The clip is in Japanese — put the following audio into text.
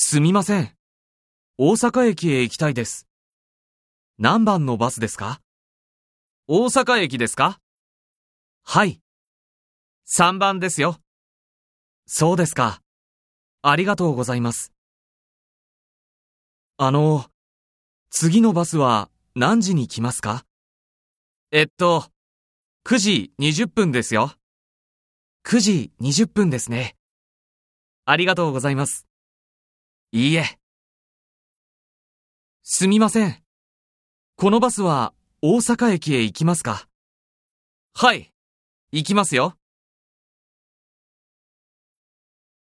すみません。大阪駅へ行きたいです。何番のバスですか？大阪駅ですか？はい。3番ですよ。そうですか。ありがとうございます。あの、次のバスは何時に来ますか？えっと、9時20分ですよ。9時20分ですね。ありがとうございます。いいえ。すみません。このバスは大阪駅へ行きますか？はい。行きますよ。